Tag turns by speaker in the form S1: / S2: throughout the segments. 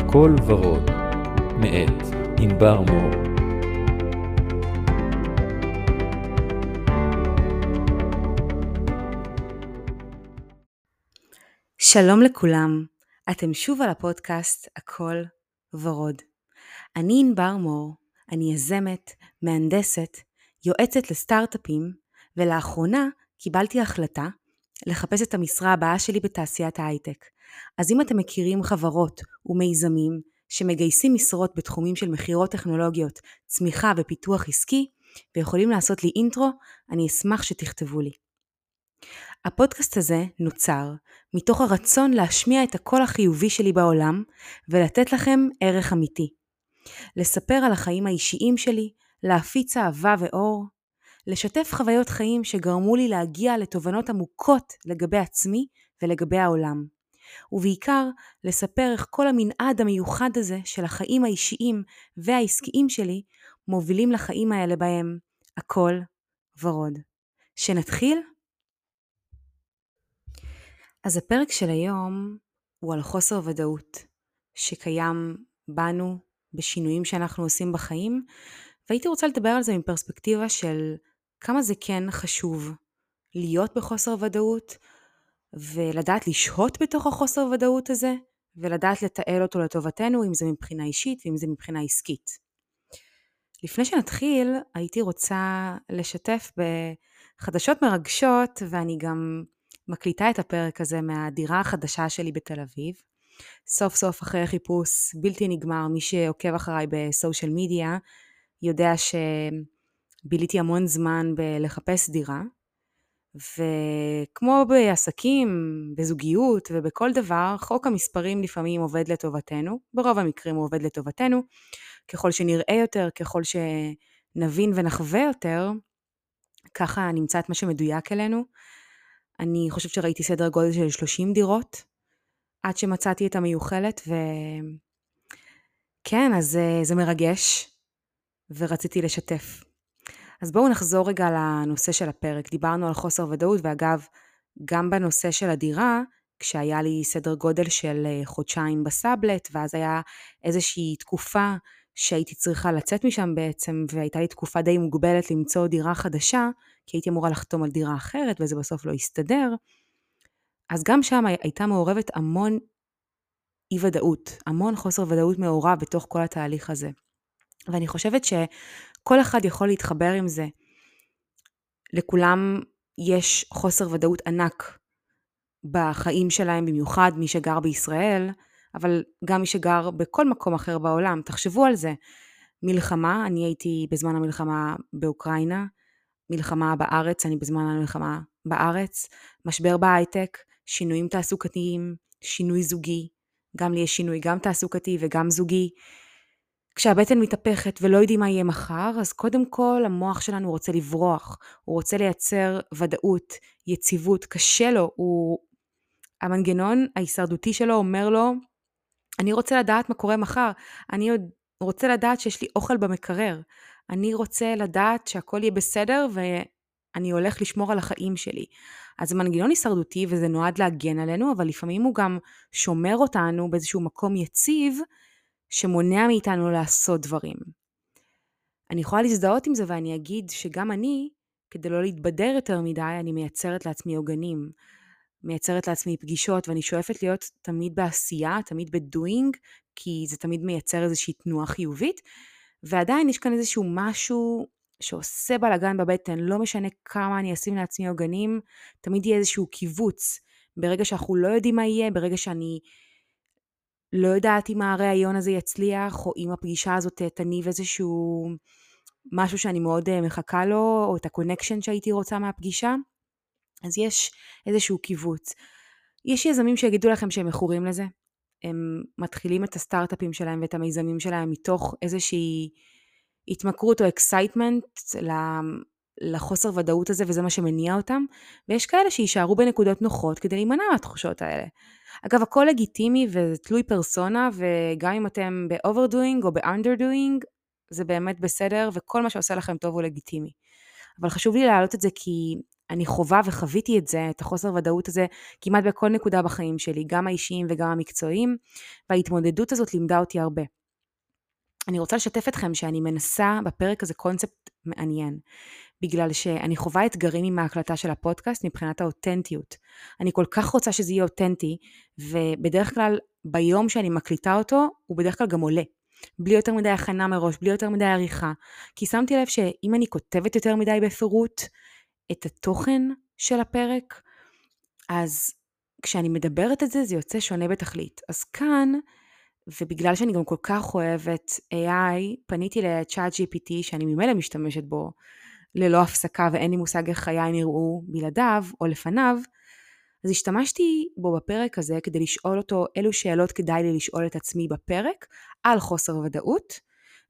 S1: הכל ורוד, מאת ענבר מור.
S2: שלום לכולם, אתם שוב על הפודקאסט הכל ורוד. אני ענבר מור, אני יזמת, מהנדסת, יועצת לסטארט-אפים, ולאחרונה קיבלתי החלטה לחפש את המשרה הבאה שלי בתעשיית ההייטק. אז אם אתם מכירים חברות ומיזמים שמגייסים משרות בתחומים של מכירות טכנולוגיות, צמיחה ופיתוח עסקי, ויכולים לעשות לי אינטרו, אני אשמח שתכתבו לי. הפודקאסט הזה נוצר מתוך הרצון להשמיע את הקול החיובי שלי בעולם ולתת לכם ערך אמיתי. לספר על החיים האישיים שלי, להפיץ אהבה ואור, לשתף חוויות חיים שגרמו לי להגיע לתובנות עמוקות לגבי עצמי ולגבי העולם. ובעיקר לספר איך כל המנעד המיוחד הזה של החיים האישיים והעסקיים שלי מובילים לחיים האלה בהם הכל ורוד. שנתחיל? אז הפרק של היום הוא על חוסר ודאות שקיים בנו בשינויים שאנחנו עושים בחיים, והייתי רוצה לדבר על זה מפרספקטיבה של כמה זה כן חשוב להיות בחוסר ודאות ולדעת לשהות בתוך החוסר ודאות הזה ולדעת לתעל אותו לטובתנו אם זה מבחינה אישית ואם זה מבחינה עסקית. לפני שנתחיל הייתי רוצה לשתף בחדשות מרגשות ואני גם מקליטה את הפרק הזה מהדירה החדשה שלי בתל אביב. סוף סוף אחרי חיפוש בלתי נגמר, מי שעוקב אחריי בסושיאל מדיה יודע שביליתי המון זמן בלחפש דירה, וכמו בעסקים, בזוגיות ובכל דבר, חוק המספרים לפעמים עובד לטובתנו, ברוב המקרים הוא עובד לטובתנו, ככל שנראה יותר, ככל שנבין ונחווה יותר, ככה נמצא את מה שמדויק אלינו. אני חושבת שראיתי סדר גודל של 30 דירות, עד שמצאתי את המיוחלת, וכן, אז זה, זה מרגש, ורציתי לשתף. אז בואו נחזור רגע לנושא של הפרק. דיברנו על חוסר ודאות, ואגב, גם בנושא של הדירה, כשהיה לי סדר גודל של אה, חודשיים בסאבלט, ואז היה איזושהי תקופה שהייתי צריכה לצאת משם בעצם, והייתה לי תקופה די מוגבלת למצוא דירה חדשה, כי הייתי אמורה לחתום על דירה אחרת, וזה בסוף לא הסתדר. אז גם שם הייתה מעורבת המון אי ודאות, המון חוסר ודאות מעורב בתוך כל התהליך הזה. ואני חושבת שכל אחד יכול להתחבר עם זה. לכולם יש חוסר ודאות ענק בחיים שלהם, במיוחד מי שגר בישראל, אבל גם מי שגר בכל מקום אחר בעולם. תחשבו על זה. מלחמה, אני הייתי בזמן המלחמה באוקראינה, מלחמה בארץ, אני בזמן המלחמה בארץ, משבר בהייטק, שינויים תעסוקתיים, שינוי זוגי, גם לי יש שינוי גם תעסוקתי וגם זוגי. כשהבטן מתהפכת ולא יודעים מה יהיה מחר, אז קודם כל המוח שלנו רוצה לברוח, הוא רוצה לייצר ודאות, יציבות, קשה לו, הוא... המנגנון ההישרדותי שלו אומר לו, אני רוצה לדעת מה קורה מחר, אני עוד רוצה לדעת שיש לי אוכל במקרר, אני רוצה לדעת שהכל יהיה בסדר ואני הולך לשמור על החיים שלי. אז זה מנגנון הישרדותי וזה נועד להגן עלינו, אבל לפעמים הוא גם שומר אותנו באיזשהו מקום יציב, שמונע מאיתנו לעשות דברים. אני יכולה להזדהות עם זה ואני אגיד שגם אני, כדי לא להתבדר יותר מדי, אני מייצרת לעצמי עוגנים. מייצרת לעצמי פגישות ואני שואפת להיות תמיד בעשייה, תמיד בדואינג, כי זה תמיד מייצר איזושהי תנועה חיובית, ועדיין יש כאן איזשהו משהו שעושה בלאגן בבטן, לא משנה כמה אני אשים לעצמי עוגנים, תמיד יהיה איזשהו כיווץ. ברגע שאנחנו לא יודעים מה יהיה, ברגע שאני לא יודעת אם הראיון הזה יצליח, או אם הפגישה הזאת תניב איזשהו משהו שאני מאוד אה, מחכה לו, או את ה connection שהייתי רוצה מהפגישה, אז יש איזשהו כיווץ. יש יזמים שיגידו לכם שהם מכורים לזה, הם מתחילים את הסטארט-אפים שלהם ואת המיזמים שלהם מתוך איזושהי התמכרות או excitement לחוסר ודאות הזה וזה מה שמניע אותם, ויש כאלה שיישארו בנקודות נוחות כדי להימנע מהתחושות האלה. אגב, הכל לגיטימי ותלוי פרסונה, וגם אם אתם ב-overdoing או ב-underdoing, זה באמת בסדר, וכל מה שעושה לכם טוב הוא לגיטימי. אבל חשוב לי להעלות את זה כי אני חווה וחוויתי את זה, את החוסר ודאות הזה, כמעט בכל נקודה בחיים שלי, גם האישיים וגם המקצועיים, וההתמודדות הזאת לימדה אותי הרבה. אני רוצה לשתף אתכם שאני מנסה בפרק הזה קונספט מעניין, בגלל שאני חווה אתגרים עם ההקלטה של הפודקאסט מבחינת האותנטיות. אני כל כך רוצה שזה יהיה אותנטי, ובדרך כלל ביום שאני מקליטה אותו, הוא בדרך כלל גם עולה. בלי יותר מדי הכנה מראש, בלי יותר מדי עריכה. כי שמתי לב שאם אני כותבת יותר מדי בפירוט את התוכן של הפרק, אז כשאני מדברת את זה, זה יוצא שונה בתכלית. אז כאן, ובגלל שאני גם כל כך אוהבת AI, פניתי ל-chat GPT, שאני ממילא משתמשת בו ללא הפסקה ואין לי מושג איך חיי נראו בלעדיו או לפניו, אז השתמשתי בו בפרק הזה כדי לשאול אותו אילו שאלות כדאי לי לשאול את עצמי בפרק על חוסר ודאות,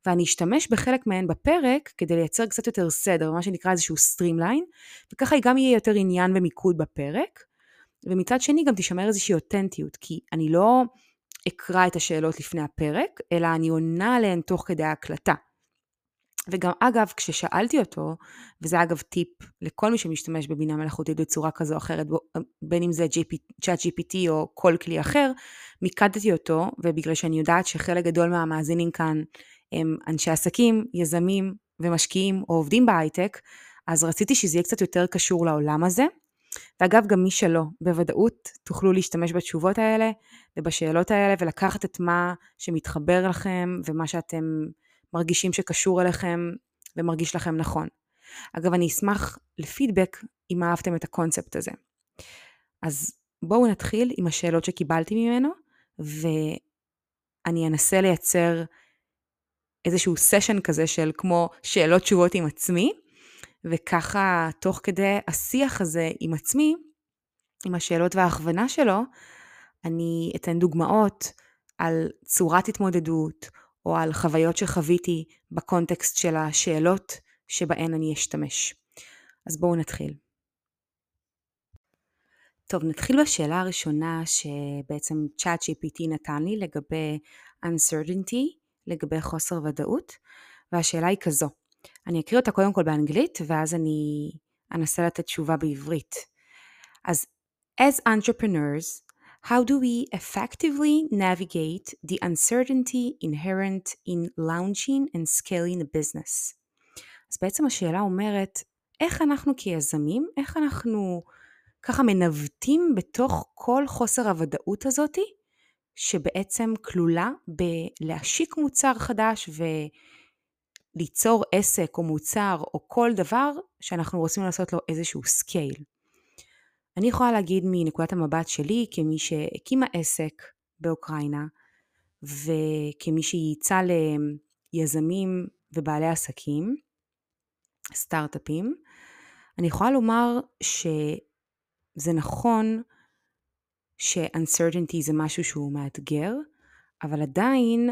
S2: ואני אשתמש בחלק מהן בפרק כדי לייצר קצת יותר סדר, מה שנקרא איזשהו streamline, וככה גם יהיה יותר עניין ומיקוד בפרק. ומצד שני גם תישמר איזושהי אותנטיות, כי אני לא אקרא את השאלות לפני הפרק, אלא אני עונה עליהן תוך כדי ההקלטה. וגם אגב, כששאלתי אותו, וזה אגב טיפ לכל מי שמשתמש בבינה מלאכותית בצורה כזו או אחרת, בין אם זה צ'אט GPT או כל כלי אחר, מיקדתי אותו, ובגלל שאני יודעת שחלק גדול מהמאזינים כאן הם אנשי עסקים, יזמים ומשקיעים או עובדים בהייטק, אז רציתי שזה יהיה קצת יותר קשור לעולם הזה. ואגב, גם מי שלא, בוודאות תוכלו להשתמש בתשובות האלה ובשאלות האלה ולקחת את מה שמתחבר לכם ומה שאתם מרגישים שקשור אליכם ומרגיש לכם נכון. אגב, אני אשמח לפידבק אם אהבתם את הקונספט הזה. אז בואו נתחיל עם השאלות שקיבלתי ממנו, ואני אנסה לייצר איזשהו סשן כזה של כמו שאלות תשובות עם עצמי, וככה תוך כדי השיח הזה עם עצמי, עם השאלות וההכוונה שלו, אני אתן דוגמאות על צורת התמודדות, או על חוויות שחוויתי בקונטקסט של השאלות שבהן אני אשתמש. אז בואו נתחיל. טוב, נתחיל בשאלה הראשונה שבעצם צ'אט GPT נתן לי לגבי uncertainty, לגבי חוסר ודאות, והשאלה היא כזו. אני אקריא אותה קודם כל באנגלית, ואז אני אנסה לתת תשובה בעברית. אז as entrepreneurs, How do we effectively navigate the uncertainty inherent in launching and scaling a business? אז בעצם השאלה אומרת, איך אנחנו כיזמים, איך אנחנו ככה מנווטים בתוך כל חוסר הוודאות הזאתי, שבעצם כלולה בלהשיק מוצר חדש וליצור עסק או מוצר או כל דבר שאנחנו רוצים לעשות לו איזשהו scale. אני יכולה להגיד מנקודת המבט שלי, כמי שהקימה עסק באוקראינה, וכמי שייעצה ליזמים ובעלי עסקים, סטארט-אפים, אני יכולה לומר שזה נכון ש-uncertainty זה משהו שהוא מאתגר, אבל עדיין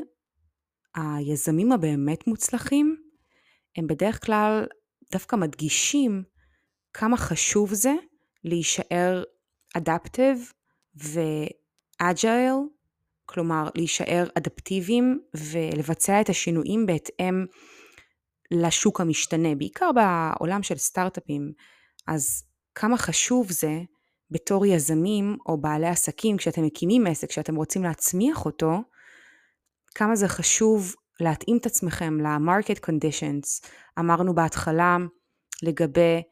S2: היזמים הבאמת מוצלחים, הם בדרך כלל דווקא מדגישים כמה חשוב זה להישאר אדפטיב ואג'ייל, כלומר להישאר אדפטיביים ולבצע את השינויים בהתאם לשוק המשתנה, בעיקר בעולם של סטארט-אפים. אז כמה חשוב זה בתור יזמים או בעלי עסקים, כשאתם מקימים עסק, כשאתם רוצים להצמיח אותו, כמה זה חשוב להתאים את עצמכם ל-market conditions. אמרנו בהתחלה לגבי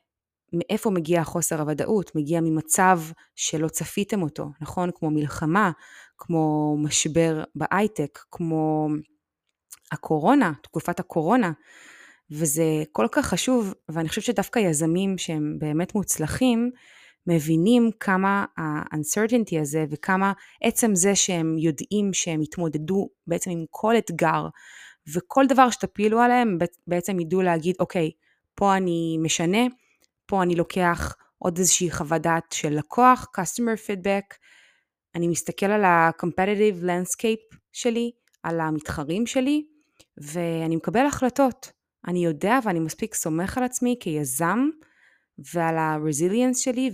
S2: מאיפה מגיע חוסר הוודאות? מגיע ממצב שלא צפיתם אותו, נכון? כמו מלחמה, כמו משבר בהייטק, כמו הקורונה, תקופת הקורונה, וזה כל כך חשוב, ואני חושבת שדווקא יזמים שהם באמת מוצלחים, מבינים כמה ה-uncertainty הזה וכמה עצם זה שהם יודעים שהם יתמודדו בעצם עם כל אתגר וכל דבר שתפילו עליהם בעצם ידעו להגיד אוקיי, פה אני משנה, פה אני לוקח עוד איזושהי חוות דעת של לקוח, customer feedback, אני מסתכל על ה-competitive landscape שלי, על המתחרים שלי, ואני מקבל החלטות. אני יודע ואני מספיק סומך על עצמי כיזם ועל ה-resilience שלי,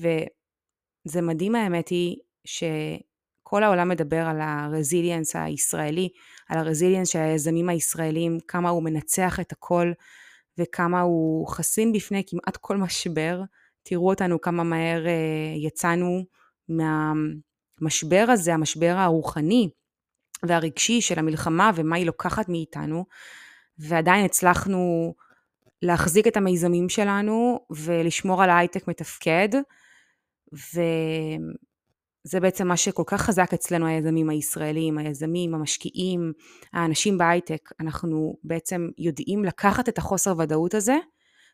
S2: וזה מדהים האמת היא שכל העולם מדבר על ה-resilience הישראלי, על ה-resilience של היזמים הישראלים, כמה הוא מנצח את הכל וכמה הוא חסין בפני כמעט כל משבר, תראו אותנו כמה מהר אה, יצאנו מהמשבר הזה, המשבר הרוחני והרגשי של המלחמה ומה היא לוקחת מאיתנו, ועדיין הצלחנו להחזיק את המיזמים שלנו ולשמור על ההייטק מתפקד, וזה בעצם מה שכל כך חזק אצלנו היזמים הישראלים, היזמים, המשקיעים, האנשים בהייטק, אנחנו בעצם יודעים לקחת את החוסר ודאות הזה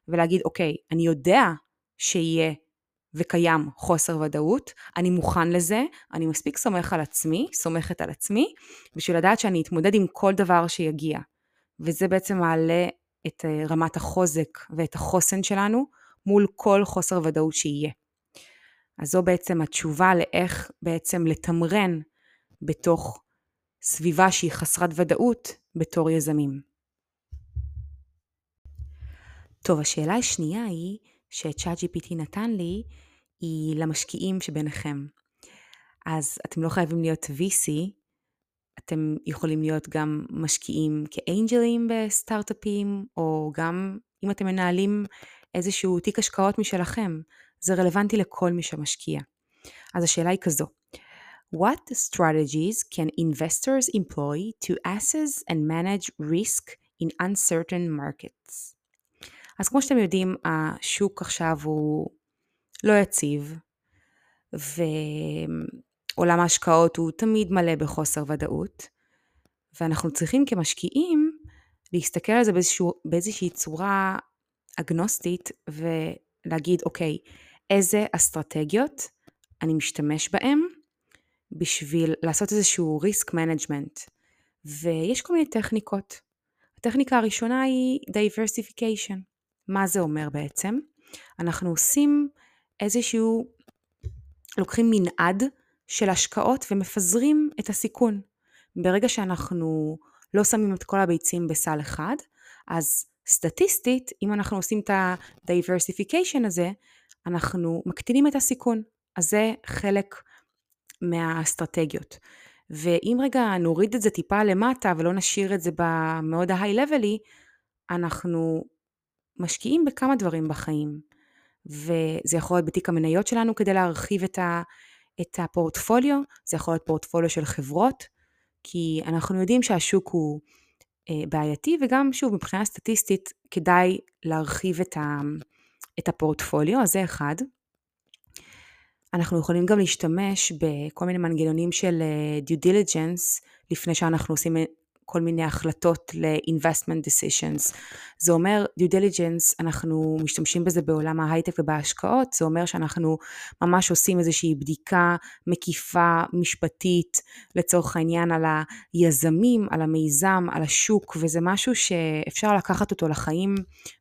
S2: ולהגיד, אוקיי, אני יודע שיהיה וקיים חוסר ודאות, אני מוכן לזה, אני מספיק סומך על עצמי, סומכת על עצמי, בשביל לדעת שאני אתמודד עם כל דבר שיגיע. וזה בעצם מעלה את אה, רמת החוזק ואת החוסן שלנו מול כל חוסר ודאות שיהיה. אז זו בעצם התשובה לאיך בעצם לתמרן בתוך סביבה שהיא חסרת ודאות בתור יזמים. טוב, השאלה השנייה היא, שצ'אט GPT נתן לי, היא למשקיעים שביניכם. אז אתם לא חייבים להיות VC, אתם יכולים להיות גם משקיעים כאנג'לים בסטארט-אפים, או גם אם אתם מנהלים איזשהו תיק השקעות משלכם, זה רלוונטי לכל מי שמשקיע. אז השאלה היא כזו, What strategies can investors employ to assess and manage risk in uncertain markets? אז כמו שאתם יודעים, השוק עכשיו הוא לא יציב, ועולם ההשקעות הוא תמיד מלא בחוסר ודאות, ואנחנו צריכים כמשקיעים להסתכל על זה באיזשהו, באיזושהי צורה אגנוסטית ולהגיד, אוקיי, איזה אסטרטגיות אני משתמש בהן בשביל לעשות איזשהו risk management. ויש כל מיני טכניקות. הטכניקה הראשונה היא diversification. מה זה אומר בעצם? אנחנו עושים איזשהו, לוקחים מנעד של השקעות ומפזרים את הסיכון. ברגע שאנחנו לא שמים את כל הביצים בסל אחד, אז סטטיסטית, אם אנחנו עושים את ה-diversification הזה, אנחנו מקטינים את הסיכון. אז זה חלק מהאסטרטגיות. ואם רגע נוריד את זה טיפה למטה ולא נשאיר את זה במאוד ההיי-לבלי, אנחנו משקיעים בכמה דברים בחיים. וזה יכול להיות בתיק המניות שלנו כדי להרחיב את, ה, את הפורטפוליו, זה יכול להיות פורטפוליו של חברות, כי אנחנו יודעים שהשוק הוא אה, בעייתי, וגם שוב מבחינה סטטיסטית כדאי להרחיב את, ה, את הפורטפוליו, אז זה אחד. אנחנו יכולים גם להשתמש בכל מיני מנגנונים של אה, due diligence לפני שאנחנו עושים כל מיני החלטות ל-investment decisions. זה אומר due diligence, אנחנו משתמשים בזה בעולם ההייטק ובהשקעות, זה אומר שאנחנו ממש עושים איזושהי בדיקה מקיפה, משפטית, לצורך העניין על היזמים, על המיזם, על השוק, וזה משהו שאפשר לקחת אותו לחיים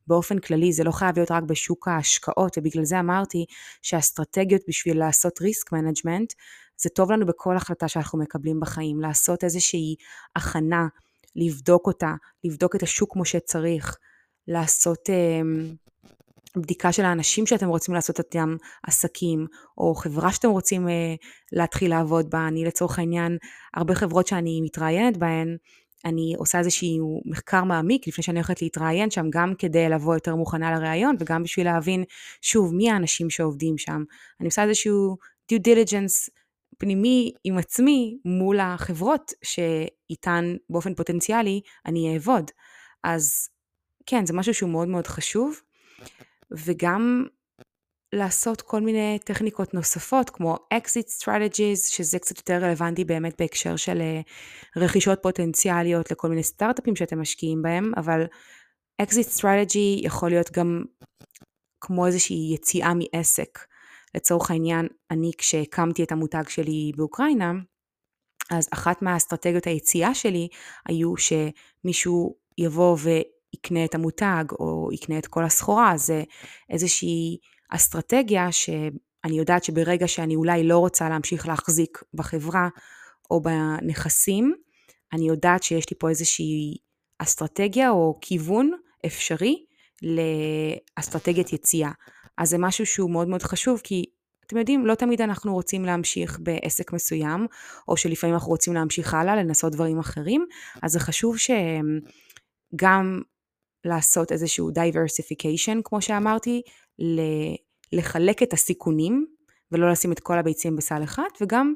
S2: באופן כללי, זה לא חייב להיות רק בשוק ההשקעות, ובגלל זה אמרתי שהאסטרטגיות בשביל לעשות risk management, זה טוב לנו בכל החלטה שאנחנו מקבלים בחיים, לעשות איזושהי הכנה, לבדוק אותה, לבדוק את השוק כמו שצריך, לעשות אה, בדיקה של האנשים שאתם רוצים לעשות איתם עסקים, או חברה שאתם רוצים אה, להתחיל לעבוד בה. אני לצורך העניין, הרבה חברות שאני מתראיינת בהן, אני עושה איזשהו מחקר מעמיק לפני שאני הולכת להתראיין שם, גם כדי לבוא יותר מוכנה לראיון וגם בשביל להבין, שוב, מי האנשים שעובדים שם. אני עושה איזשהו due diligence פנימי עם עצמי מול החברות שאיתן באופן פוטנציאלי אני אעבוד. אז כן, זה משהו שהוא מאוד מאוד חשוב, וגם לעשות כל מיני טכניקות נוספות כמו exit strategies, שזה קצת יותר רלוונטי באמת בהקשר של אה, רכישות פוטנציאליות לכל מיני סטארט-אפים שאתם משקיעים בהם, אבל exit strategy יכול להיות גם כמו איזושהי יציאה מעסק. לצורך העניין, אני כשהקמתי את המותג שלי באוקראינה, אז אחת מהאסטרטגיות היציאה שלי היו שמישהו יבוא ויקנה את המותג או יקנה את כל הסחורה, זה איזושהי אסטרטגיה שאני יודעת שברגע שאני אולי לא רוצה להמשיך להחזיק בחברה או בנכסים, אני יודעת שיש לי פה איזושהי אסטרטגיה או כיוון אפשרי לאסטרטגיית יציאה. אז זה משהו שהוא מאוד מאוד חשוב, כי אתם יודעים, לא תמיד אנחנו רוצים להמשיך בעסק מסוים, או שלפעמים אנחנו רוצים להמשיך הלאה, לנסות דברים אחרים, אז זה חשוב שגם לעשות איזשהו diversification, כמו שאמרתי, לחלק את הסיכונים ולא לשים את כל הביצים בסל אחד, וגם,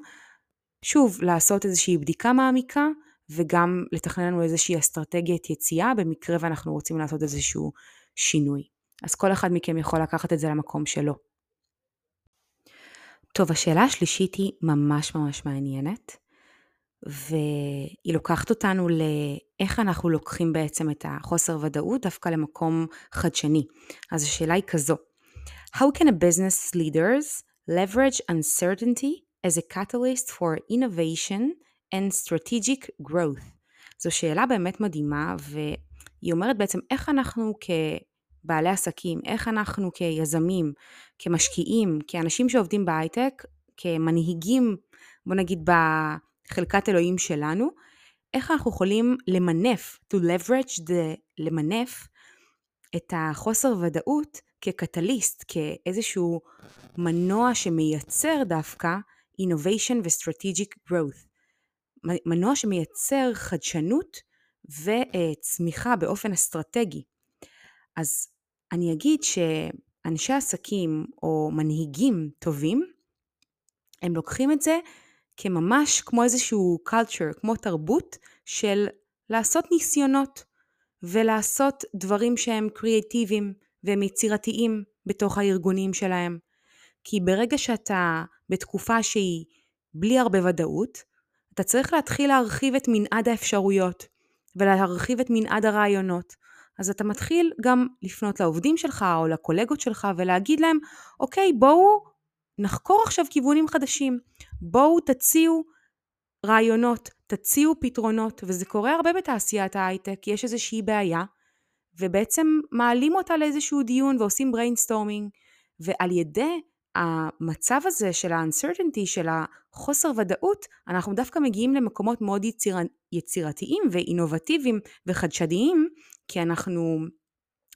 S2: שוב, לעשות איזושהי בדיקה מעמיקה וגם לתכנן לנו איזושהי אסטרטגיית יציאה במקרה ואנחנו רוצים לעשות איזשהו שינוי. אז כל אחד מכם יכול לקחת את זה למקום שלו. טוב, השאלה השלישית היא ממש ממש מעניינת, והיא לוקחת אותנו לאיך אנחנו לוקחים בעצם את החוסר ודאות דווקא למקום חדשני. אז השאלה היא כזו, How can a business leaders leverage uncertainty as a catalyst for innovation and strategic growth? זו שאלה באמת מדהימה, והיא אומרת בעצם איך אנחנו כבעלי עסקים, איך אנחנו כיזמים, כמשקיעים, כאנשים שעובדים בהייטק, כמנהיגים, בוא נגיד בחלקת אלוהים שלנו, איך אנחנו יכולים למנף, to leverage the, למנף את החוסר ודאות כקטליסט, כאיזשהו מנוע שמייצר דווקא innovation ו-strategic growth. מנוע שמייצר חדשנות וצמיחה באופן אסטרטגי. אז אני אגיד שאנשי עסקים או מנהיגים טובים, הם לוקחים את זה כממש כמו איזשהו culture, כמו תרבות של לעשות ניסיונות ולעשות דברים שהם קריאטיביים והם יצירתיים בתוך הארגונים שלהם. כי ברגע שאתה בתקופה שהיא בלי הרבה ודאות, אתה צריך להתחיל להרחיב את מנעד האפשרויות ולהרחיב את מנעד הרעיונות. אז אתה מתחיל גם לפנות לעובדים שלך או לקולגות שלך ולהגיד להם, אוקיי, בואו נחקור עכשיו כיוונים חדשים. בואו תציעו רעיונות, תציעו פתרונות, וזה קורה הרבה בתעשיית ההייטק, יש איזושהי בעיה, ובעצם מעלים אותה לאיזשהו דיון ועושים brainstorming, ועל ידי המצב הזה של ה-uncertainty, של החוסר ודאות, אנחנו דווקא מגיעים למקומות מאוד יציר... יצירתיים ואינובטיביים וחדשניים, כי אנחנו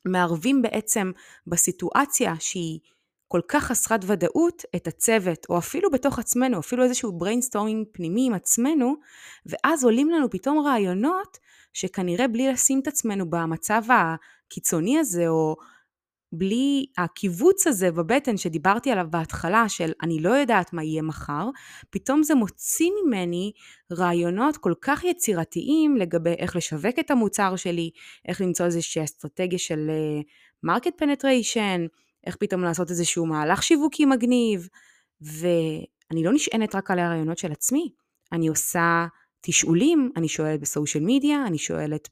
S2: מערבים בעצם בסיטואציה שהיא כל כך חסרת ודאות את הצוות, או אפילו בתוך עצמנו, אפילו איזשהו brainstorming פנימי עם עצמנו, ואז עולים לנו פתאום רעיונות שכנראה בלי לשים את עצמנו במצב הקיצוני הזה, או בלי הכיווץ הזה בבטן שדיברתי עליו בהתחלה של אני לא יודעת מה יהיה מחר, פתאום זה מוציא ממני רעיונות כל כך יצירתיים לגבי איך לשווק את המוצר שלי, איך למצוא איזושהי אסטרטגיה של market uh, penetration, איך פתאום לעשות איזשהו מהלך שיווקי מגניב, ואני לא נשענת רק על הרעיונות של עצמי, אני עושה תשאולים, אני שואלת בסושיאל מדיה, אני שואלת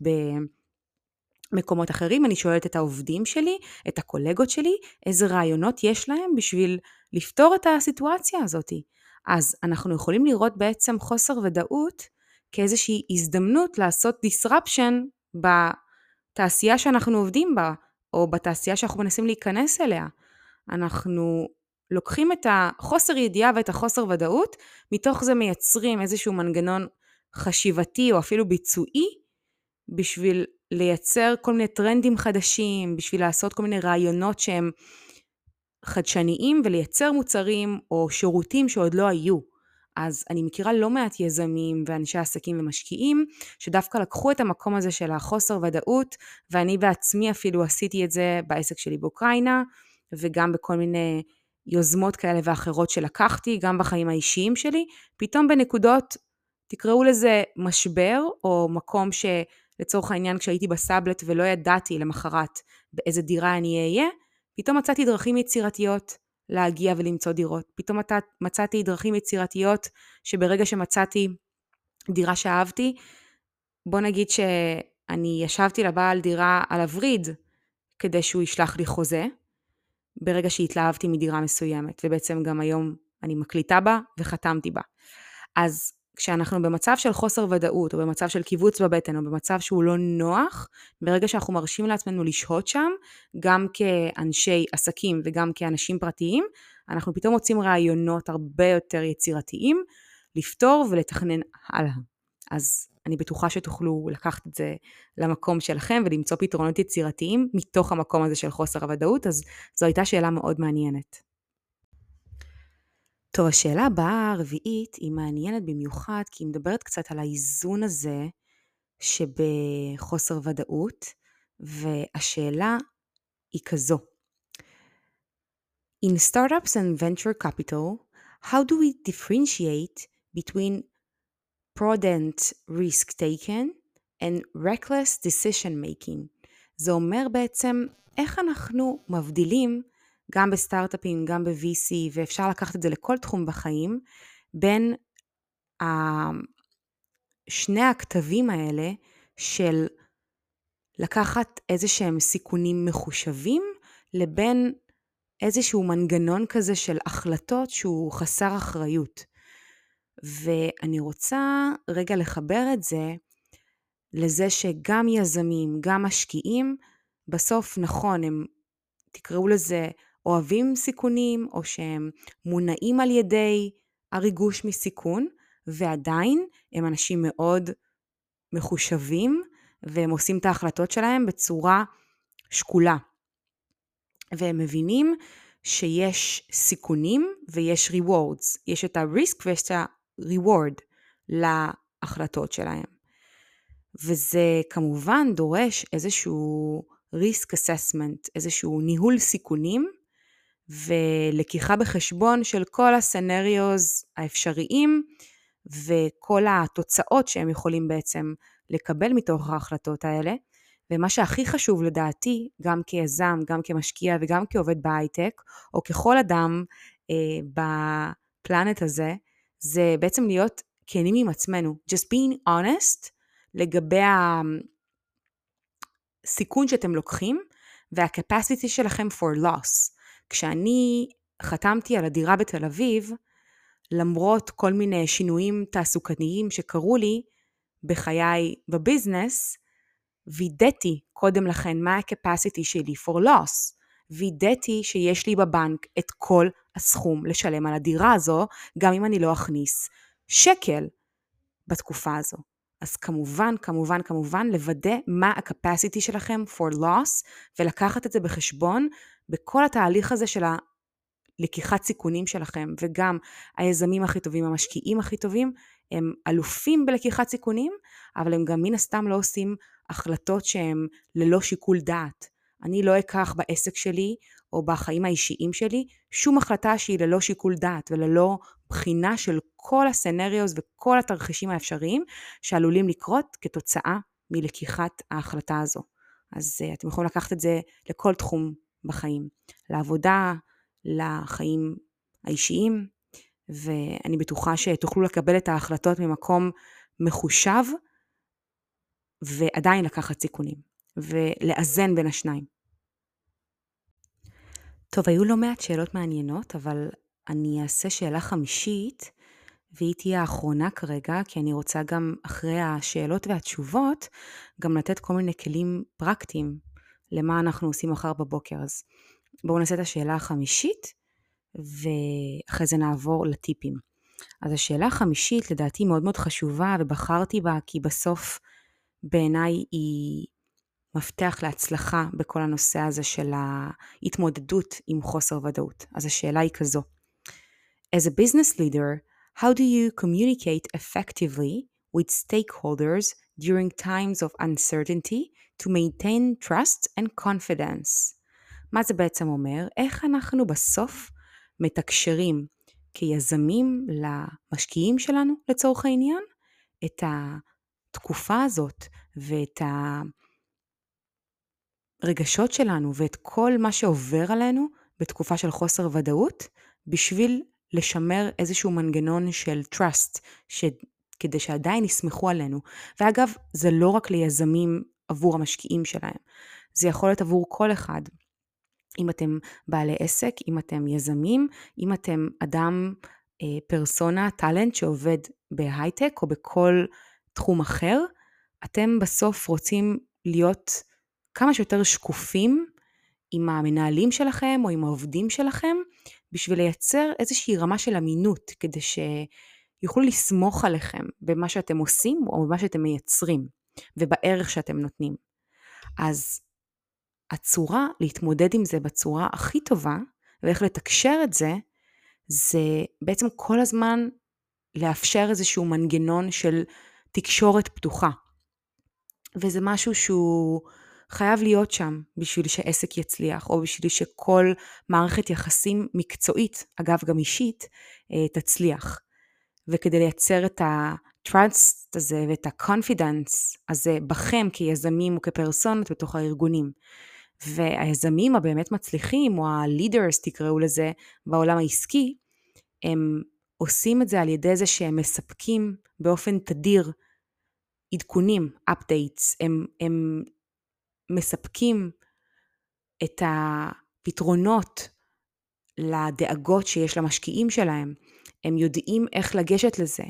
S2: במקומות אחרים, אני שואלת את העובדים שלי, את הקולגות שלי, איזה רעיונות יש להם בשביל לפתור את הסיטואציה הזאת. אז אנחנו יכולים לראות בעצם חוסר ודאות כאיזושהי הזדמנות לעשות disruption בתעשייה שאנחנו עובדים בה, או בתעשייה שאנחנו מנסים להיכנס אליה. אנחנו לוקחים את החוסר ידיעה ואת החוסר ודאות, מתוך זה מייצרים איזשהו מנגנון חשיבתי או אפילו ביצועי, בשביל לייצר כל מיני טרנדים חדשים, בשביל לעשות כל מיני רעיונות שהם חדשניים ולייצר מוצרים או שירותים שעוד לא היו. אז אני מכירה לא מעט יזמים ואנשי עסקים ומשקיעים שדווקא לקחו את המקום הזה של החוסר ודאות ואני בעצמי אפילו עשיתי את זה בעסק שלי באוקראינה וגם בכל מיני יוזמות כאלה ואחרות שלקחתי, גם בחיים האישיים שלי, פתאום בנקודות, תקראו לזה משבר או מקום שלצורך העניין כשהייתי בסאבלט ולא ידעתי למחרת באיזה דירה אני אהיה, פתאום מצאתי דרכים יצירתיות להגיע ולמצוא דירות. פתאום מצאתי דרכים יצירתיות שברגע שמצאתי דירה שאהבתי, בוא נגיד שאני ישבתי לבעל דירה על הווריד כדי שהוא ישלח לי חוזה, ברגע שהתלהבתי מדירה מסוימת, ובעצם גם היום אני מקליטה בה וחתמתי בה. אז כשאנחנו במצב של חוסר ודאות, או במצב של קיבוץ בבטן, או במצב שהוא לא נוח, ברגע שאנחנו מרשים לעצמנו לשהות שם, גם כאנשי עסקים וגם כאנשים פרטיים, אנחנו פתאום מוצאים רעיונות הרבה יותר יצירתיים, לפתור ולתכנן הלאה. אז אני בטוחה שתוכלו לקחת את זה למקום שלכם ולמצוא פתרונות יצירתיים מתוך המקום הזה של חוסר הוודאות, אז זו הייתה שאלה מאוד מעניינת. טוב, השאלה הבאה הרביעית היא מעניינת במיוחד כי היא מדברת קצת על האיזון הזה שבחוסר ודאות, והשאלה היא כזו: In startups and venture capital, how do we differentiate between prudent risk taken and reckless decision making? זה אומר בעצם איך אנחנו מבדילים גם בסטארט-אפים, גם ב-VC, ואפשר לקחת את זה לכל תחום בחיים, בין שני הכתבים האלה של לקחת איזה שהם סיכונים מחושבים, לבין איזשהו מנגנון כזה של החלטות שהוא חסר אחריות. ואני רוצה רגע לחבר את זה לזה שגם יזמים, גם משקיעים, בסוף נכון, הם תקראו לזה אוהבים סיכונים, או שהם מונעים על ידי הריגוש מסיכון, ועדיין הם אנשים מאוד מחושבים, והם עושים את ההחלטות שלהם בצורה שקולה. והם מבינים שיש סיכונים ויש rewards. יש את ה-risk ויש את ה-reward להחלטות שלהם. וזה כמובן דורש איזשהו risk assessment, איזשהו ניהול סיכונים ולקיחה בחשבון של כל הסנריוז האפשריים וכל התוצאות שהם יכולים בעצם לקבל מתוך ההחלטות האלה. ומה שהכי חשוב לדעתי, גם כיזם, גם כמשקיע וגם כעובד בהייטק, או ככל אדם אה, בפלנט הזה, זה בעצם להיות כנים עם עצמנו. Just being honest לגבי הסיכון שאתם לוקחים וה-capacity שלכם for loss. כשאני חתמתי על הדירה בתל אביב, למרות כל מיני שינויים תעסוקתיים שקרו לי בחיי בביזנס, וידאתי קודם לכן מה ה-capacity שלי for loss. וידאתי שיש לי בבנק את כל הסכום לשלם על הדירה הזו, גם אם אני לא אכניס שקל בתקופה הזו. אז כמובן, כמובן, כמובן, לוודא מה ה-capacity שלכם for loss, ולקחת את זה בחשבון בכל התהליך הזה של הלקיחת סיכונים שלכם, וגם היזמים הכי טובים, המשקיעים הכי טובים, הם אלופים בלקיחת סיכונים, אבל הם גם מן הסתם לא עושים החלטות שהן ללא שיקול דעת. אני לא אקח בעסק שלי או בחיים האישיים שלי שום החלטה שהיא ללא שיקול דעת וללא בחינה של כל הסנריוס וכל התרחישים האפשריים שעלולים לקרות כתוצאה מלקיחת ההחלטה הזו. אז uh, אתם יכולים לקחת את זה לכל תחום בחיים, לעבודה, לחיים האישיים, ואני בטוחה שתוכלו לקבל את ההחלטות ממקום מחושב ועדיין לקחת סיכונים, ולאזן בין השניים. טוב, היו לא מעט שאלות מעניינות, אבל אני אעשה שאלה חמישית, והיא תהיה האחרונה כרגע, כי אני רוצה גם אחרי השאלות והתשובות, גם לתת כל מיני כלים פרקטיים למה אנחנו עושים מחר בבוקר. אז בואו נעשה את השאלה החמישית, ואחרי זה נעבור לטיפים. אז השאלה החמישית לדעתי מאוד מאוד חשובה, ובחרתי בה כי בסוף בעיניי היא מפתח להצלחה בכל הנושא הזה של ההתמודדות עם חוסר ודאות. אז השאלה היא כזו: As a business leader, how do you communicate effectively with stakeholders during times of uncertainty to maintain trust and confidence? מה זה בעצם אומר? איך אנחנו בסוף מתקשרים כיזמים למשקיעים שלנו לצורך העניין את התקופה הזאת ואת הרגשות שלנו ואת כל מה שעובר עלינו בתקופה של חוסר ודאות בשביל לשמר איזשהו מנגנון של trust ש... כדי שעדיין יסמכו עלינו. ואגב, זה לא רק ליזמים עבור המשקיעים שלהם, זה יכול להיות עבור כל אחד. אם אתם בעלי עסק, אם אתם יזמים, אם אתם אדם, אה, פרסונה, טאלנט שעובד בהייטק או בכל תחום אחר, אתם בסוף רוצים להיות כמה שיותר שקופים עם המנהלים שלכם או עם העובדים שלכם, בשביל לייצר איזושהי רמה של אמינות, כדי שיוכלו לסמוך עליכם במה שאתם עושים או במה שאתם מייצרים, ובערך שאתם נותנים. אז הצורה להתמודד עם זה בצורה הכי טובה, ואיך לתקשר את זה, זה בעצם כל הזמן לאפשר איזשהו מנגנון של תקשורת פתוחה. וזה משהו שהוא חייב להיות שם בשביל שעסק יצליח, או בשביל שכל מערכת יחסים מקצועית, אגב גם אישית, אה, תצליח. וכדי לייצר את ה-trust הזה ואת ה-confidence הזה בכם כיזמים וכפרסונות בתוך הארגונים. והיזמים הבאמת מצליחים, או ה-leaders תקראו לזה, בעולם העסקי, הם עושים את זה על ידי זה שהם מספקים באופן תדיר עדכונים, updates, הם, הם מספקים את הפתרונות לדאגות שיש למשקיעים שלהם, הם יודעים איך לגשת לזה,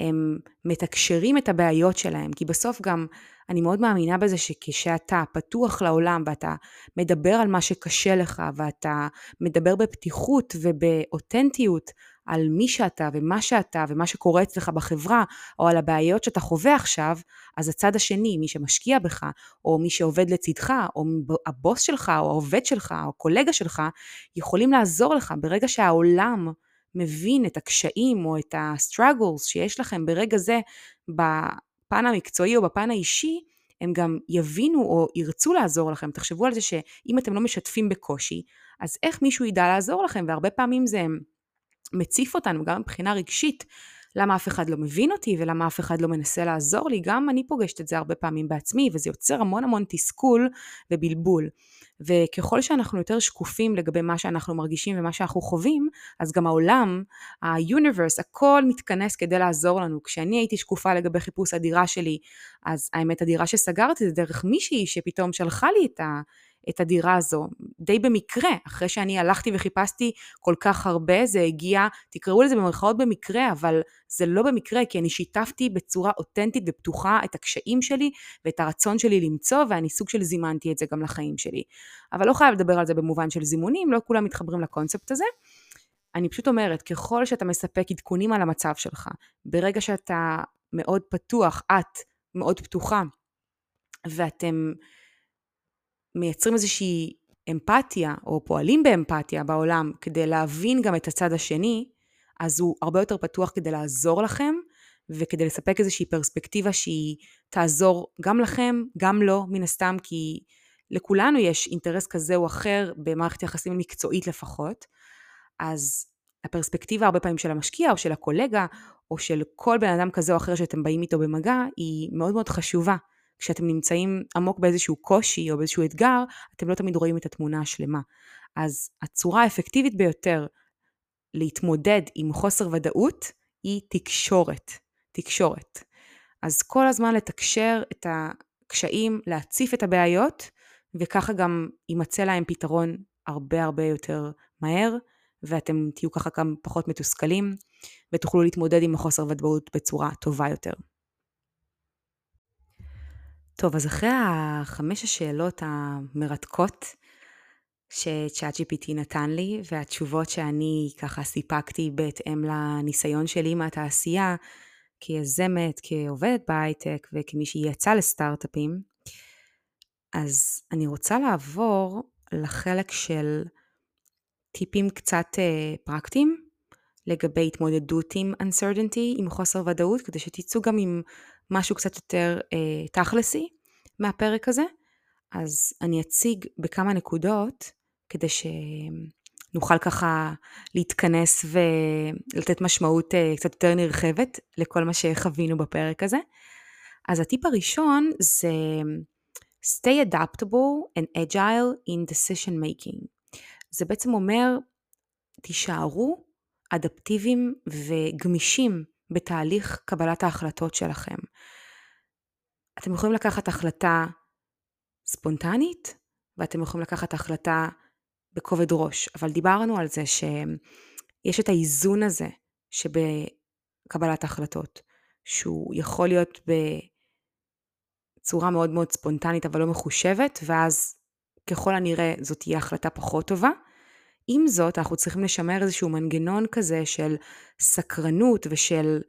S2: הם מתקשרים את הבעיות שלהם, כי בסוף גם אני מאוד מאמינה בזה שכשאתה פתוח לעולם ואתה מדבר על מה שקשה לך ואתה מדבר בפתיחות ובאותנטיות על מי שאתה ומה שאתה ומה שקורה אצלך בחברה או על הבעיות שאתה חווה עכשיו, אז הצד השני, מי שמשקיע בך או מי שעובד לצדך או הבוס שלך או העובד שלך או הקולגה שלך, יכולים לעזור לך. ברגע שהעולם מבין את הקשיים או את ה-struggles שיש לכם ברגע זה בפן המקצועי או בפן האישי, הם גם יבינו או ירצו לעזור לכם. תחשבו על זה שאם אתם לא משתפים בקושי, אז איך מישהו ידע לעזור לכם? והרבה פעמים זה מציף אותנו גם מבחינה רגשית. למה אף אחד לא מבין אותי ולמה אף אחד לא מנסה לעזור לי, גם אני פוגשת את זה הרבה פעמים בעצמי, וזה יוצר המון המון תסכול ובלבול. וככל שאנחנו יותר שקופים לגבי מה שאנחנו מרגישים ומה שאנחנו חווים, אז גם העולם, ה-universe, הכל מתכנס כדי לעזור לנו. כשאני הייתי שקופה לגבי חיפוש הדירה שלי, אז האמת הדירה שסגרתי זה דרך מישהי שפתאום שלחה לי את ה... את הדירה הזו, די במקרה, אחרי שאני הלכתי וחיפשתי כל כך הרבה, זה הגיע, תקראו לזה במרכאות במקרה, אבל זה לא במקרה, כי אני שיתפתי בצורה אותנטית ופתוחה את הקשיים שלי ואת הרצון שלי למצוא, ואני סוג של זימנתי את זה גם לחיים שלי. אבל לא חייב לדבר על זה במובן של זימונים, לא כולם מתחברים לקונספט הזה. אני פשוט אומרת, ככל שאתה מספק עדכונים על המצב שלך, ברגע שאתה מאוד פתוח, את מאוד פתוחה, ואתם מייצרים איזושהי אמפתיה, או פועלים באמפתיה בעולם כדי להבין גם את הצד השני, אז הוא הרבה יותר פתוח כדי לעזור לכם, וכדי לספק איזושהי פרספקטיבה שהיא תעזור גם לכם, גם לו, מן הסתם, כי לכולנו יש אינטרס כזה או אחר במערכת יחסים מקצועית לפחות, אז הפרספקטיבה הרבה פעמים של המשקיע או של הקולגה או של כל בן אדם כזה או אחר שאתם באים איתו במגע היא מאוד מאוד חשובה. כשאתם נמצאים עמוק באיזשהו קושי או באיזשהו אתגר, אתם לא תמיד רואים את התמונה השלמה. אז הצורה האפקטיבית ביותר להתמודד עם חוסר ודאות היא תקשורת. תקשורת. אז כל הזמן לתקשר את הקשיים, להציף את הבעיות, וככה גם יימצא להם פתרון הרבה הרבה יותר מהר, ואתם תהיו ככה גם פחות מתוסכלים, ותוכלו להתמודד עם החוסר ודאות בצורה טובה יותר. טוב, אז אחרי החמש השאלות המרתקות שצ'אט GPT נתן לי, והתשובות שאני ככה סיפקתי בהתאם לניסיון שלי מהתעשייה, כיזמת, כעובדת בהייטק וכמי שיצא לסטארט-אפים, אז אני רוצה לעבור לחלק של טיפים קצת uh, פרקטיים לגבי התמודדות עם uncertainty, עם חוסר ודאות, כדי שתצאו גם עם משהו קצת יותר uh, תכלסי מהפרק הזה. אז אני אציג בכמה נקודות כדי שנוכל ככה להתכנס ולתת משמעות uh, קצת יותר נרחבת לכל מה שחווינו בפרק הזה. אז הטיפ הראשון זה stay adaptable and agile in decision making. זה בעצם אומר, תישארו אדפטיביים וגמישים בתהליך קבלת ההחלטות שלכם. אתם יכולים לקחת החלטה ספונטנית, ואתם יכולים לקחת החלטה בכובד ראש, אבל דיברנו על זה שיש את האיזון הזה שבקבלת החלטות, שהוא יכול להיות בצורה מאוד מאוד ספונטנית אבל לא מחושבת, ואז ככל הנראה זאת תהיה החלטה פחות טובה. עם זאת, אנחנו צריכים לשמר איזשהו מנגנון כזה של סקרנות ושל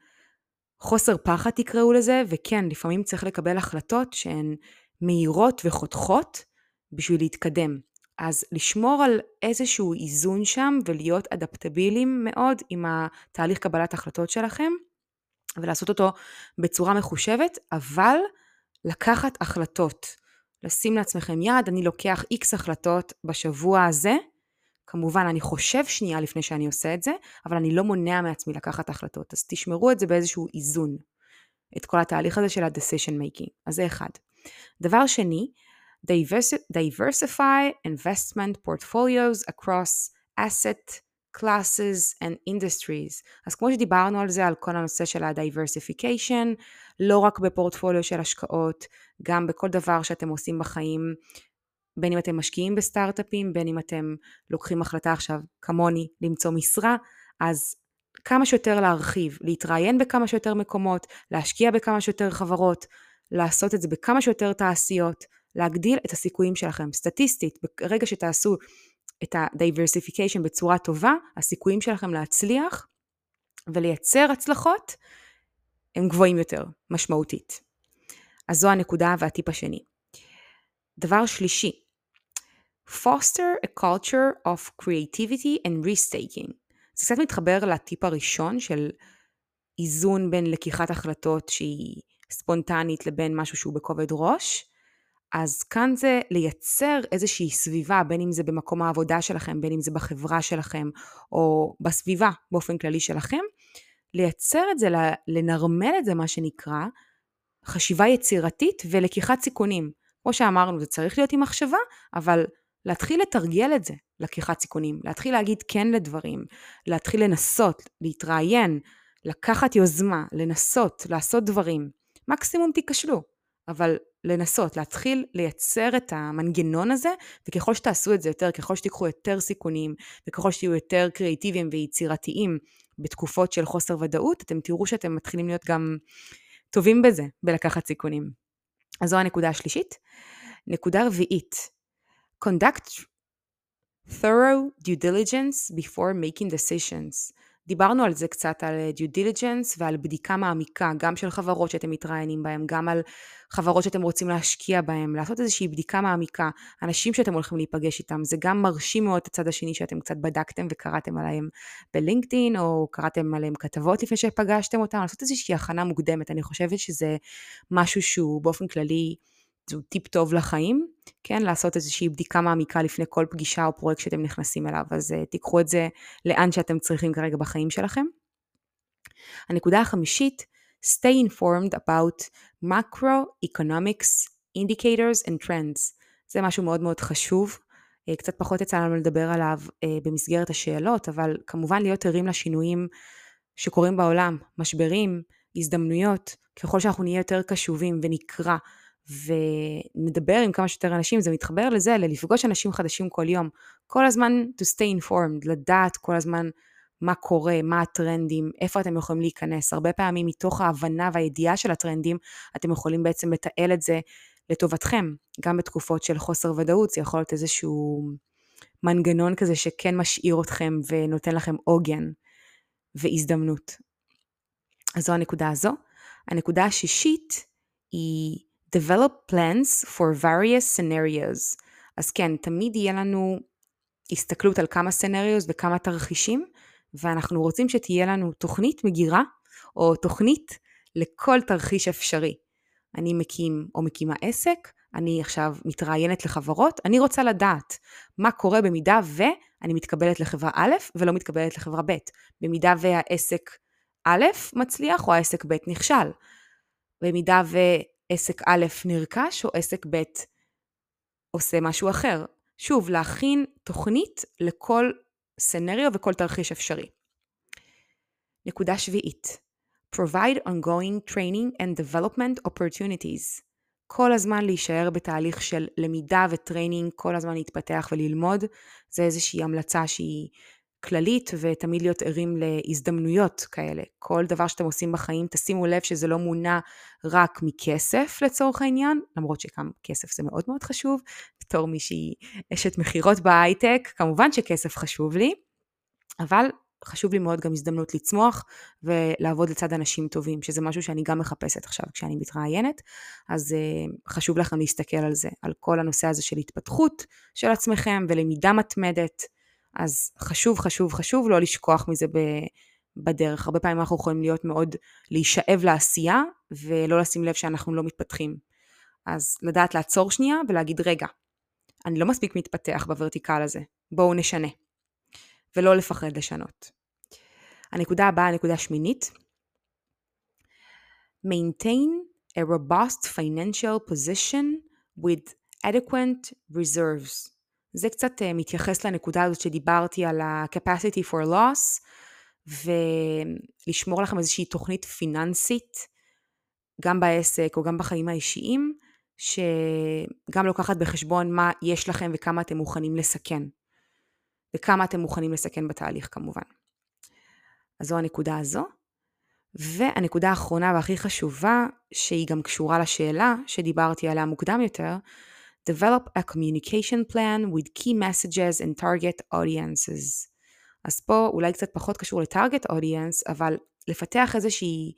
S2: חוסר פחד תקראו לזה, וכן, לפעמים צריך לקבל החלטות שהן מהירות וחותכות בשביל להתקדם. אז לשמור על איזשהו איזון שם ולהיות אדפטביליים מאוד עם התהליך קבלת החלטות שלכם, ולעשות אותו בצורה מחושבת, אבל לקחת החלטות. לשים לעצמכם יעד, אני לוקח איקס החלטות בשבוע הזה, כמובן אני חושב שנייה לפני שאני עושה את זה, אבל אני לא מונע מעצמי לקחת החלטות, אז תשמרו את זה באיזשהו איזון, את כל התהליך הזה של ה-decision making, אז זה אחד. דבר שני, diversify investment portfolios across asset classes and industries. אז כמו שדיברנו על זה, על כל הנושא של ה-diversification, לא רק בפורטפוליו של השקעות, גם בכל דבר שאתם עושים בחיים, בין אם אתם משקיעים בסטארט-אפים, בין אם אתם לוקחים החלטה עכשיו, כמוני, למצוא משרה, אז כמה שיותר להרחיב, להתראיין בכמה שיותר מקומות, להשקיע בכמה שיותר חברות, לעשות את זה בכמה שיותר תעשיות, להגדיל את הסיכויים שלכם. סטטיסטית, ברגע שתעשו את ה-diversification בצורה טובה, הסיכויים שלכם להצליח ולייצר הצלחות הם גבוהים יותר, משמעותית. אז זו הנקודה והטיפ השני. דבר שלישי, foster a culture of creativity and risk-taking. זה קצת מתחבר לטיפ הראשון של איזון בין לקיחת החלטות שהיא ספונטנית לבין משהו שהוא בכובד ראש. אז כאן זה לייצר איזושהי סביבה, בין אם זה במקום העבודה שלכם, בין אם זה בחברה שלכם, או בסביבה באופן כללי שלכם, לייצר את זה, לנרמל את זה, מה שנקרא, חשיבה יצירתית ולקיחת סיכונים. כמו שאמרנו, זה צריך להיות עם מחשבה, אבל להתחיל לתרגל את זה, לקיחת סיכונים, להתחיל להגיד כן לדברים, להתחיל לנסות, להתראיין, לקחת יוזמה, לנסות, לעשות דברים. מקסימום תיכשלו, אבל לנסות, להתחיל לייצר את המנגנון הזה, וככל שתעשו את זה יותר, ככל שתיקחו יותר סיכונים, וככל שתהיו יותר קריאיטיביים ויצירתיים בתקופות של חוסר ודאות, אתם תראו שאתם מתחילים להיות גם טובים בזה, בלקחת סיכונים. אז זו הנקודה השלישית. נקודה רביעית, conduct thorough due diligence before making decisions. דיברנו על זה קצת, על due diligence ועל בדיקה מעמיקה, גם של חברות שאתם מתראיינים בהן, גם על חברות שאתם רוצים להשקיע בהן, לעשות איזושהי בדיקה מעמיקה, אנשים שאתם הולכים להיפגש איתם, זה גם מרשים מאוד את הצד השני שאתם קצת בדקתם וקראתם עליהם בלינקדאין, או קראתם עליהם כתבות לפני שפגשתם אותם, לעשות איזושהי הכנה מוקדמת, אני חושבת שזה משהו שהוא באופן כללי, זהו טיפ טוב לחיים, כן, לעשות איזושהי בדיקה מעמיקה לפני כל פגישה או פרויקט שאתם נכנסים אליו, אז uh, תיקחו את זה לאן שאתם צריכים כרגע בחיים שלכם. הנקודה החמישית, stay informed about macroeconomics, indicators and trends. זה משהו מאוד מאוד חשוב, uh, קצת פחות יצא לנו לדבר עליו uh, במסגרת השאלות, אבל כמובן להיות ערים לשינויים שקורים בעולם, משברים, הזדמנויות, ככל שאנחנו נהיה יותר קשובים ונקרא ונדבר עם כמה שיותר אנשים, זה מתחבר לזה, ללפגוש אנשים חדשים כל יום. כל הזמן to stay informed, לדעת כל הזמן מה קורה, מה הטרנדים, איפה אתם יכולים להיכנס. הרבה פעמים מתוך ההבנה והידיעה של הטרנדים, אתם יכולים בעצם לתעל את זה לטובתכם. גם בתקופות של חוסר ודאות, זה יכול להיות איזשהו מנגנון כזה שכן משאיר אתכם ונותן לכם עוגן והזדמנות. אז זו הנקודה הזו. הנקודה השישית היא develop plans for various scenarios. אז כן, תמיד יהיה לנו הסתכלות על כמה סצנריוס וכמה תרחישים, ואנחנו רוצים שתהיה לנו תוכנית מגירה, או תוכנית לכל תרחיש אפשרי. אני מקים או מקימה עסק, אני עכשיו מתראיינת לחברות, אני רוצה לדעת מה קורה במידה ואני מתקבלת לחברה א' ולא מתקבלת לחברה ב', במידה והעסק א' מצליח או העסק ב' נכשל, במידה עסק א' נרכש או עסק ב' עושה משהו אחר. שוב, להכין תוכנית לכל scenario וכל תרחיש אפשרי. נקודה שביעית, provide ongoing training and development opportunities. כל הזמן להישאר בתהליך של למידה ו training, כל הזמן להתפתח וללמוד, זה איזושהי המלצה שהיא כללית ותמיד להיות ערים להזדמנויות כאלה. כל דבר שאתם עושים בחיים, תשימו לב שזה לא מונע רק מכסף לצורך העניין, למרות שגם כסף זה מאוד מאוד חשוב, בתור מישהי אשת מכירות בהייטק, כמובן שכסף חשוב לי, אבל חשוב לי מאוד גם הזדמנות לצמוח ולעבוד לצד אנשים טובים, שזה משהו שאני גם מחפשת עכשיו כשאני מתראיינת, אז uh, חשוב לכם להסתכל על זה, על כל הנושא הזה של התפתחות של עצמכם ולמידה מתמדת. אז חשוב, חשוב, חשוב לא לשכוח מזה בדרך. הרבה פעמים אנחנו יכולים להיות מאוד, להישאב לעשייה ולא לשים לב שאנחנו לא מתפתחים. אז לדעת לעצור שנייה ולהגיד, רגע, אני לא מספיק מתפתח בוורטיקל הזה, בואו נשנה. ולא לפחד לשנות. הנקודה הבאה, הנקודה שמינית, maintain a robust financial position with adequate reserves. זה קצת uh, מתייחס לנקודה הזאת שדיברתי על ה-capacity for loss, ולשמור לכם איזושהי תוכנית פיננסית, גם בעסק או גם בחיים האישיים, שגם לוקחת בחשבון מה יש לכם וכמה אתם מוכנים לסכן. וכמה אתם מוכנים לסכן בתהליך כמובן. אז זו הנקודה הזו. והנקודה האחרונה והכי חשובה, שהיא גם קשורה לשאלה שדיברתי עליה מוקדם יותר, develop a communication plan with key messages and target audiences. אז פה אולי קצת פחות קשור לטארגט אודיאנס, אבל לפתח איזושהי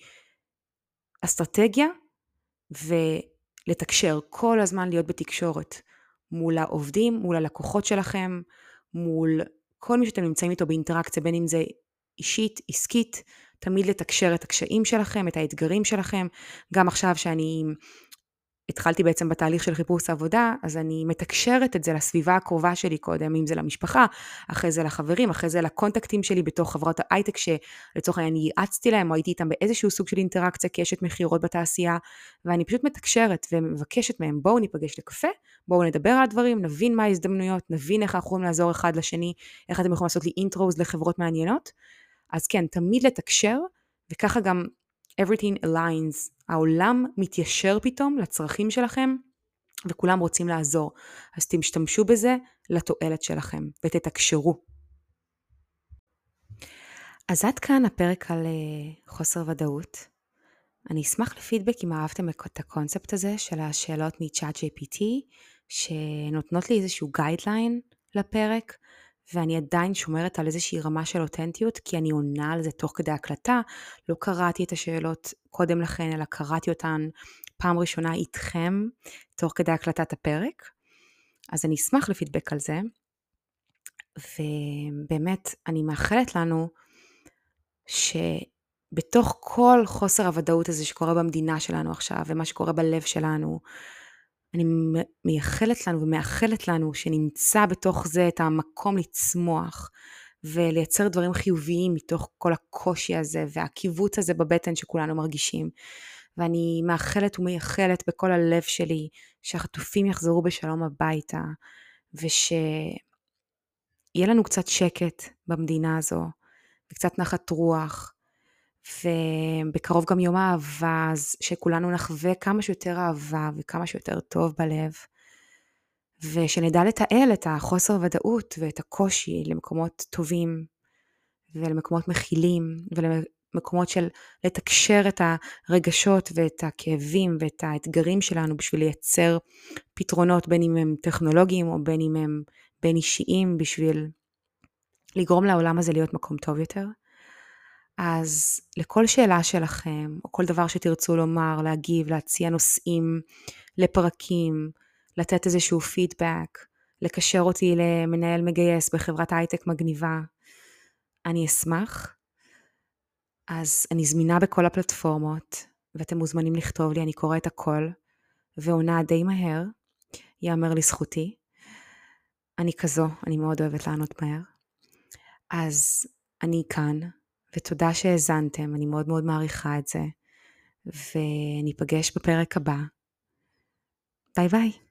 S2: אסטרטגיה ולתקשר, כל הזמן להיות בתקשורת מול העובדים, מול הלקוחות שלכם, מול כל מי שאתם נמצאים איתו באינטראקציה, בין אם זה אישית, עסקית, תמיד לתקשר את הקשיים שלכם, את האתגרים שלכם. גם עכשיו שאני התחלתי בעצם בתהליך של חיפוש עבודה, אז אני מתקשרת את זה לסביבה הקרובה שלי קודם, אם זה למשפחה, אחרי זה לחברים, אחרי זה לקונטקטים שלי בתוך חברות ההייטק, שלצורך העניין ייעצתי להם, או הייתי איתם באיזשהו סוג של אינטראקציה כאשת מכירות בתעשייה, ואני פשוט מתקשרת ומבקשת מהם, בואו ניפגש לקפה, בואו נדבר על הדברים, נבין מה ההזדמנויות, נבין איך אנחנו יכולים לעזור אחד לשני, איך אתם יכולים לעשות לי אינטרוז לחברות מעניינות. אז כן, תמיד לתקשר, וככה גם everything aligns, העולם מתיישר פתאום לצרכים שלכם וכולם רוצים לעזור. אז תשתמשו בזה לתועלת שלכם ותתקשרו. אז עד כאן הפרק על uh, חוסר ודאות. אני אשמח לפידבק אם אהבתם את הקונספט הזה של השאלות מ-ChatGPT, שנותנות לי איזשהו guideline לפרק. ואני עדיין שומרת על איזושהי רמה של אותנטיות, כי אני עונה על זה תוך כדי הקלטה. לא קראתי את השאלות קודם לכן, אלא קראתי אותן פעם ראשונה איתכם, תוך כדי הקלטת הפרק. אז אני אשמח לפידבק על זה. ובאמת, אני מאחלת לנו שבתוך כל חוסר הוודאות הזה שקורה במדינה שלנו עכשיו, ומה שקורה בלב שלנו, אני מייחלת לנו ומאחלת לנו שנמצא בתוך זה את המקום לצמוח ולייצר דברים חיוביים מתוך כל הקושי הזה והעקיבות הזה בבטן שכולנו מרגישים. ואני מאחלת ומייחלת בכל הלב שלי שהחטופים יחזרו בשלום הביתה ושיהיה לנו קצת שקט במדינה הזו וקצת נחת רוח ובקרוב גם יום האהבה, אז שכולנו נחווה כמה שיותר אהבה וכמה שיותר טוב בלב, ושנדע לתעל את החוסר ודאות ואת הקושי למקומות טובים, ולמקומות מכילים, ולמקומות של לתקשר את הרגשות ואת הכאבים ואת האתגרים שלנו בשביל לייצר פתרונות בין אם הם טכנולוגיים או בין אם הם בין אישיים בשביל לגרום לעולם הזה להיות מקום טוב יותר. אז לכל שאלה שלכם, או כל דבר שתרצו לומר, להגיב, להציע נושאים לפרקים, לתת איזשהו פידבק, לקשר אותי למנהל מגייס בחברת הייטק מגניבה, אני אשמח. אז אני זמינה בכל הפלטפורמות, ואתם מוזמנים לכתוב לי, אני קוראת הכל, ועונה די מהר, ייאמר לזכותי. אני כזו, אני מאוד אוהבת לענות מהר. אז אני כאן, ותודה שהאזנתם, אני מאוד מאוד מעריכה את זה, וניפגש בפרק הבא. ביי ביי.